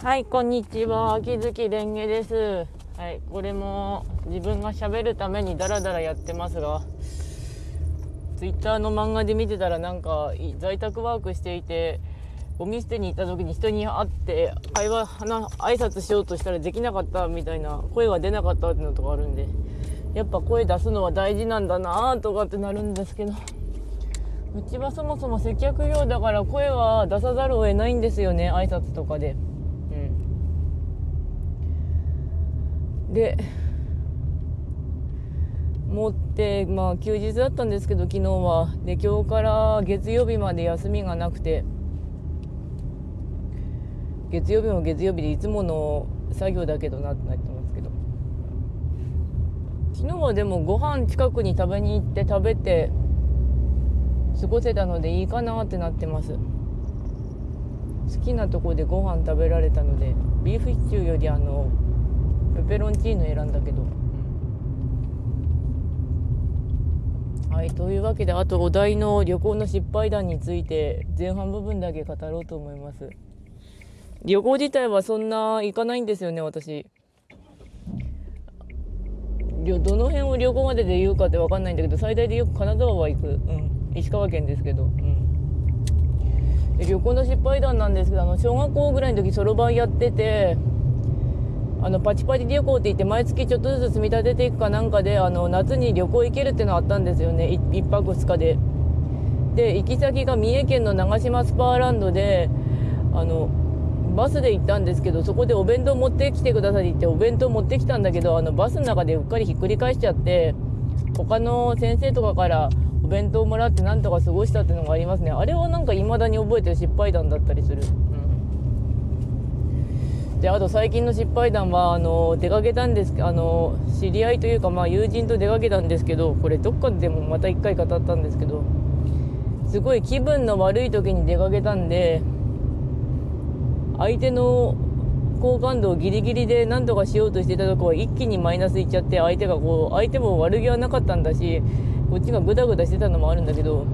はい、こんにちは。秋月蓮華です。はい、これも自分が喋るためにダラダラやってますが、ツイッターの漫画で見てたらなんか在宅ワークしていて、ゴミ捨てに行った時に人に会って会話話挨拶しようとしたらできなかったみたいな声が出なかったっていうのとかあるんで、やっぱ声出すのは大事なんだなとかってなるんですけど。うちはそもそも接客業だから声は出さざるを得ないんですよね挨拶とかで。うん、で持ってまあ休日だったんですけど昨日は。で今日から月曜日まで休みがなくて。月曜日も月曜日でいつもの作業だけどなってなってますけど。昨日はでもご飯近くに食べに行って食べて過ごせたのでいいかなってなってます。好きなとこでご飯食べられたのでビーフシチューよりあのペペロンチーノ選んだけど、はいというわけであとお題の旅行の失敗談について前半部分だけ語ろうと思います。旅行自体はそんな行かないんですよね私。どの辺を旅行までで言うかって分かんないんだけど最大でよく金沢は行く、うん、石川県ですけど、うん、で旅行の失敗談なんですけどあの小学校ぐらいの時そろばんやっててあのパチパチ旅行って言って毎月ちょっとずつ積み立てていくかなんかであの夏に旅行行けるっていうのあったんですよね。1泊2日で。で行き先が三重県の長島スパーランドであのバスで行ったんですけどそこでお弁当持ってきてくださいって言ってお弁当持ってきたんだけどあのバスの中でうっかりひっくり返しちゃって他の先生とかからお弁当もらってなんとか過ごしたっていうのがありますね。あれはなんか未だに覚えてる失敗談だったりする、であと最近の失敗談はあの出かけたんですあの知り合いというかまあ友人と出かけたんですけどこれどっかでもまた一回語ったんですけどすごい気分の悪い時に出かけたんで相手の好感度をギリギリで何とかしようとしてたとこは一気にマイナスいっちゃって相手がこう相手も悪気はなかったんだしこっちがグダグダしてたのもあるんだけど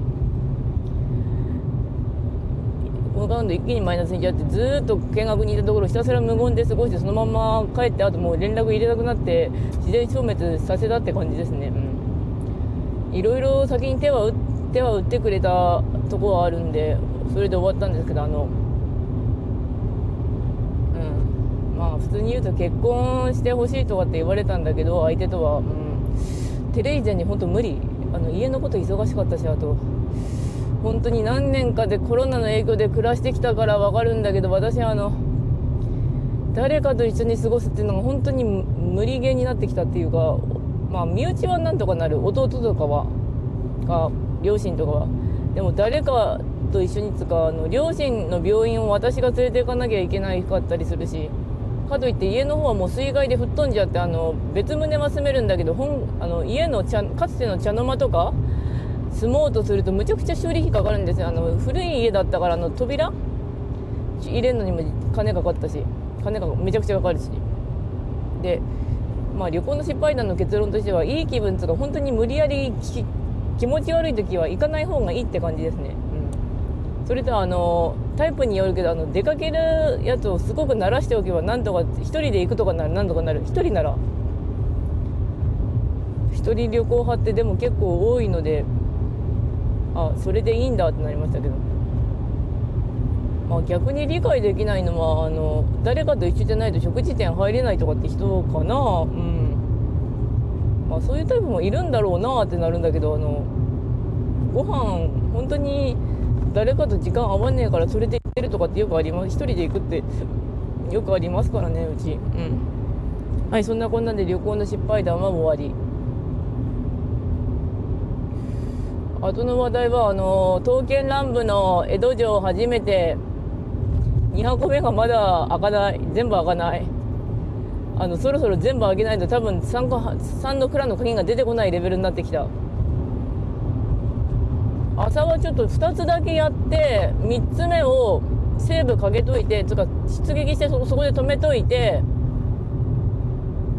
好感度一気にマイナスにいっちゃってずっと見学にいたところひたすら無言で過ごしてそのまま帰ってあともう連絡入れなくなって自然消滅させたって感じですね。うん、いろいろ先に手は打手は打ってくれたとこはあるんでそれで終わったんですけどあのうん。まあ普通に言うと結婚してほしいとかって言われたんだけど相手とは、うん、テレ以前に本当無理あの家のこと忙しかったしあと本当に何年かでコロナの影響で暮らしてきたから分かるんだけど私はあの誰かと一緒に過ごすっていうのが本当に無理ゲーになってきたっていうかまあ身内はなんとかなる。弟とかはか両親とかは。でも誰かと一緒につかあの両親の病院を私が連れて行かなきゃいけないかったりするしかといって家の方はもう水害で吹っ飛んじゃってあの別棟は住めるんだけど本あの家の茶かつての茶の間とか住もうとするとむちゃくちゃ修理費かかるんですよ。あの古い家だったからあの扉？入れるのにも金かかったし金がめちゃくちゃかかるし。でまあ旅行の失敗談の結論としてはいい気分とか本当に無理やり気持ち悪い時は行かない方がいいって感じですね、うん、それとあのタイプによるけどあの出かけるやつをすごく慣らしておけばなんとか1人で行くとかならなんとかなる。1人なら。1人旅行派ってでも結構多いのであそれでいいんだってなりましたけど、まあ、逆に理解できないのはあの誰かと一緒じゃないと食事店入れないとかって人かな。うん。まあそういうタイプもいるんだろうなってなるんだけどあのご飯本当に誰かと時間合わねえからそれで行ってるとかってよくあります。一人で行くってよくありますからねうち。うん。はいそんなこんなんで旅行の失敗談は終わり。あとの話題はあの刀剣乱舞の江戸城初めて2箱目がまだ開かない。全部開かない。あのそろそろ全部開けないと多分 3, 個3の蔵の鍵が出てこないレベルになってきた。朝はちょっと2つだけやって3つ目をセーブかけといてつか出撃してそこで止めといて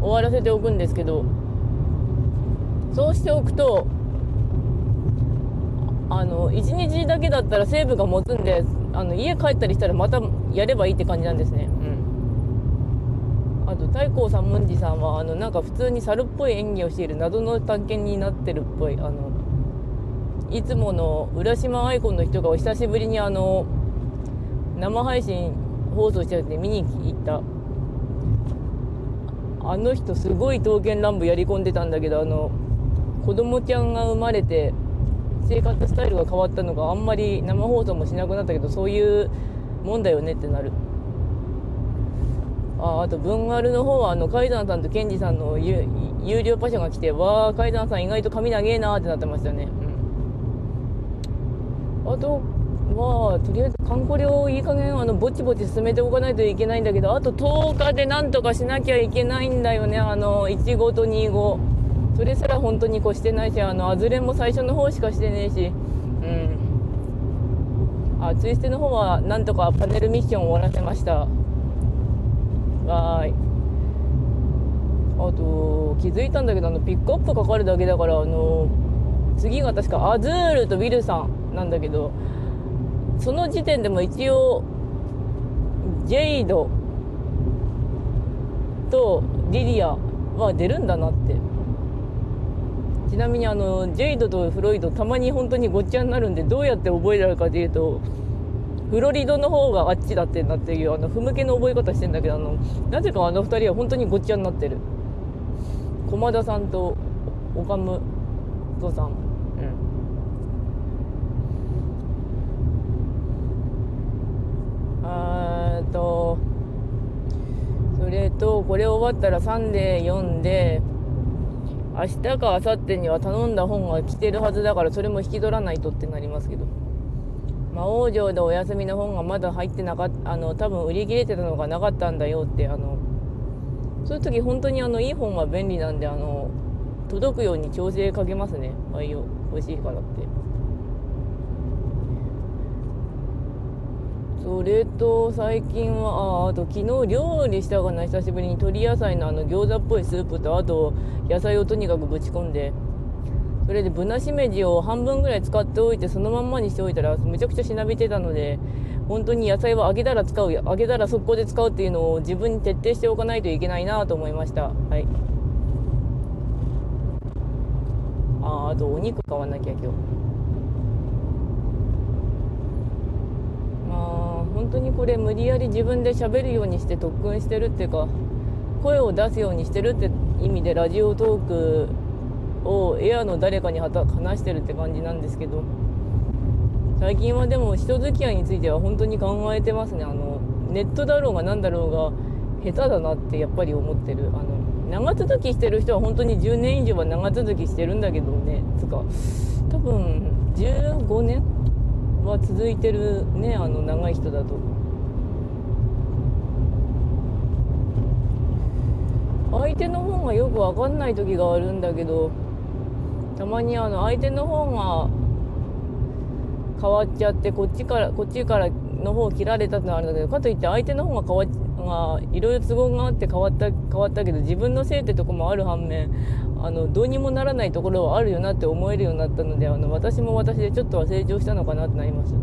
終わらせておくんですけど。そうしておくとあの1日だけだったらセーブが持つんであの家帰ったりしたらまたやればいいって感じなんですね。うんあと太閤三文字さんはあのなんか普通に猿っぽい演技をしている謎の探検になってるっぽいあのいつもの浦島愛子の人がお久しぶりにあの生配信放送しちゃって見に行ったあの人すごい刀剣乱舞やり込んでたんだけどあの子供ちゃんが生まれて生活スタイルが変わったのがあんまり生放送もしなくなったけどそういうもんだよねってなる。ああと文丸の方はあの階段さんとケンジさんの有料パシャが来てわあ階段さん意外と髪長えなーってなってましたね、うん、あとまあとりあえず観光料いい加減あのぼちぼち進めておかないといけないんだけどあと10日でなんとかしなきゃいけないんだよねあの1号と2号それすら本当に越してないしあのズレも最初の方しかしてねえし。うん。あツイステの方はなんとかパネルミッション終わらせました。わーい。あと気づいたんだけどあのピックアップかかるだけだからあの次が確かアズールとウィルさんなんだけどその時点でも一応ジェイドとリリアは出るんだなって。ちなみにあのジェイドとフロイドたまに本当にごっちゃになるんでどうやって覚えられるかというとフロリドの方があっちだってなっていうあの不向けの覚え方してんだけどあのなぜかあの2人は本当にごっちゃになってる。駒田さんと岡本さん。うん。えっとそれとこれ終わったらサンデー読んで明日か明後日には頼んだ本が来てるはずだからそれも引き取らないとってなりますけど。魔王城でお休みの本がまだ入ってなかったあの多分売り切れてたのがなかったんだよってあのそういう時本当にあのいい本は便利なんであの届くように調整かけますねあいよ欲しいからってそれと最近はああと昨日料理したかな久しぶりに鶏野菜のあの餃子っぽいスープとあと野菜をとにかくぶち込んでそれでぶなしめじを半分ぐらい使っておいてそのまんまにしておいたらむちゃくちゃしなびてたので本当に野菜は揚げたら使う揚げたら速攻で使うっていうのを自分に徹底しておかないといけないなと思いました。はい。ああとお肉買わなきゃ今日。まあ本当にこれ無理やり自分で喋るようにして特訓してるっていうか声を出すようにしてるって意味でラジオトークをエアの誰かに話してるって感じなんですけど最近はでも人付き合いについては本当に考えてますね。あのネットだろうが何だろうが下手だなってやっぱり思ってる。あの長続きしてる人は本当に10年以上は長続きしてるんだけどね。つか多分15年は続いてるねあの長い人だと。相手の方がよく分かんない時があるんだけどたまにあの相手の方が変わっちゃってこっちからこっちからの方を切られたってのはあるんだけどかといって相手の方が変わっがいろいろ都合があって変わった変わったけど自分のせいってとこもある反面あのどうにもならないところはあるよなって思えるようになったのであの私も私でちょっとは成長したのかなってなります。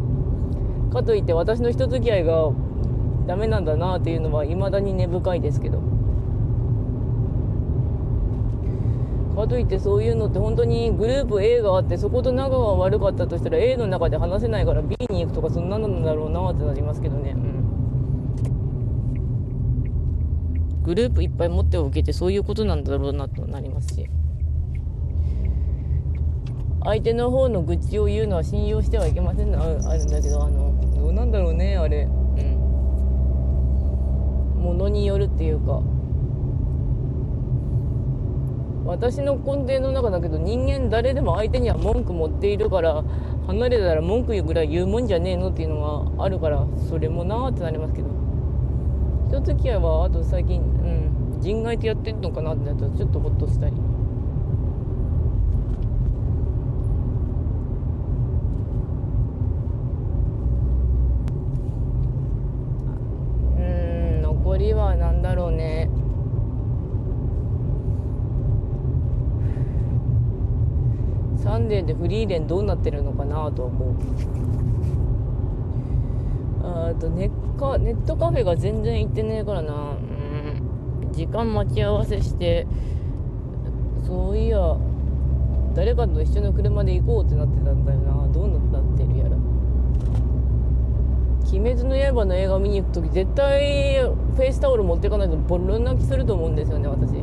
かといって私の人付き合いがダメなんだなっていうのは未だに根深いですけど。かといってそういうのって本当にグループ A があってそこと仲が悪かったとしたら A の中で話せないから B に行くとかそんなのだろうなってなりますけどね、うん、グループいっぱい持っておけてそういうことなんだろうなとなりますし。相手の方の愚痴を言うのは信用してはいけませんあるんだけどあのどうなんだろうねあれ。うん。ものによるっていうか。私の根底の中だけど人間誰でも相手には文句持っているから離れたら文句言うぐらい言うもんじゃねえのっていうのがあるからそれもなーってなりますけど。人付き合いはあと最近うん人外とやってんのかなってなるとちょっとホッとしたり。うん残りは何だろうねサンデーでフリーレンどうなってるのかなとは思うあとネッカネットカフェが全然行ってねえからな。うん。時間待ち合わせしてそういや誰かと一緒の車で行こうってなってたんだよな。どうなってるやら「鬼滅の刃」の映画見に行く時絶対フェイスタオル持ってかないとボロ泣きすると思うんですよね私。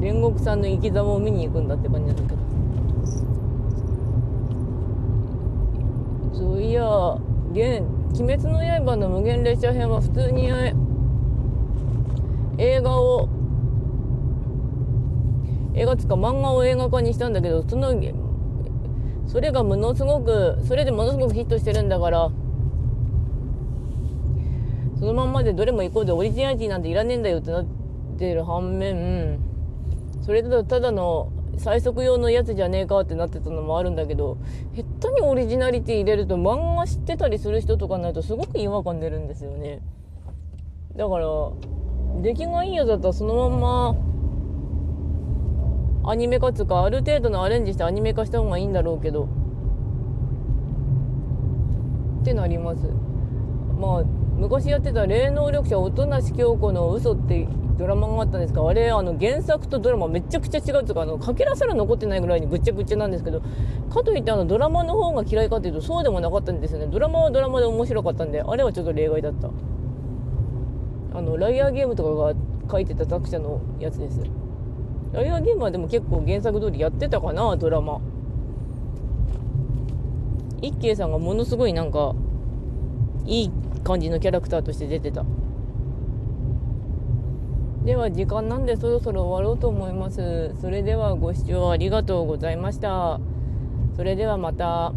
煉獄さんの生き様を見に行くんだって感じなんだけど。そういや「鬼滅の刃」の無限列車編は普通に映画を映画つか漫画を映画化にしたんだけどそのそれがものすごくそれでものすごくヒットしてるんだからそのまんまでどれも行こうでオリジナリティなんていらねえんだよってなってる反面それだとただの最速用のやつじゃねえかってなってたのもあるんだけど下手にオリジナリティ入れると漫画知ってたりする人とかになるとすごく違和感出るんですよね。だから出来がいいやつだったらそのまんまアニメ化つかある程度のアレンジしてアニメ化した方がいいんだろうけどってなります。まあ昔やってた霊能力者音無京子の嘘ってドラマがあったんですか？あれあの原作とドラマめちゃくちゃ違うというかあのかけらすら残ってないぐらいにぐっちゃぐちゃなんですけどかといってあのドラマの方が嫌いかというとそうでもなかったんですよね。ドラマはドラマで面白かったんであれはちょっと例外だった。あのライアーゲームとかが書いてた作者のやつです。ライアーゲームはでも結構原作通りやってたかなドラマ。一慶さんがものすごいなんかいい感じのキャラクターとして出てた。では時間なんでそろそろ終わろうと思いますそれではご視聴ありがとうございましたそれではまた。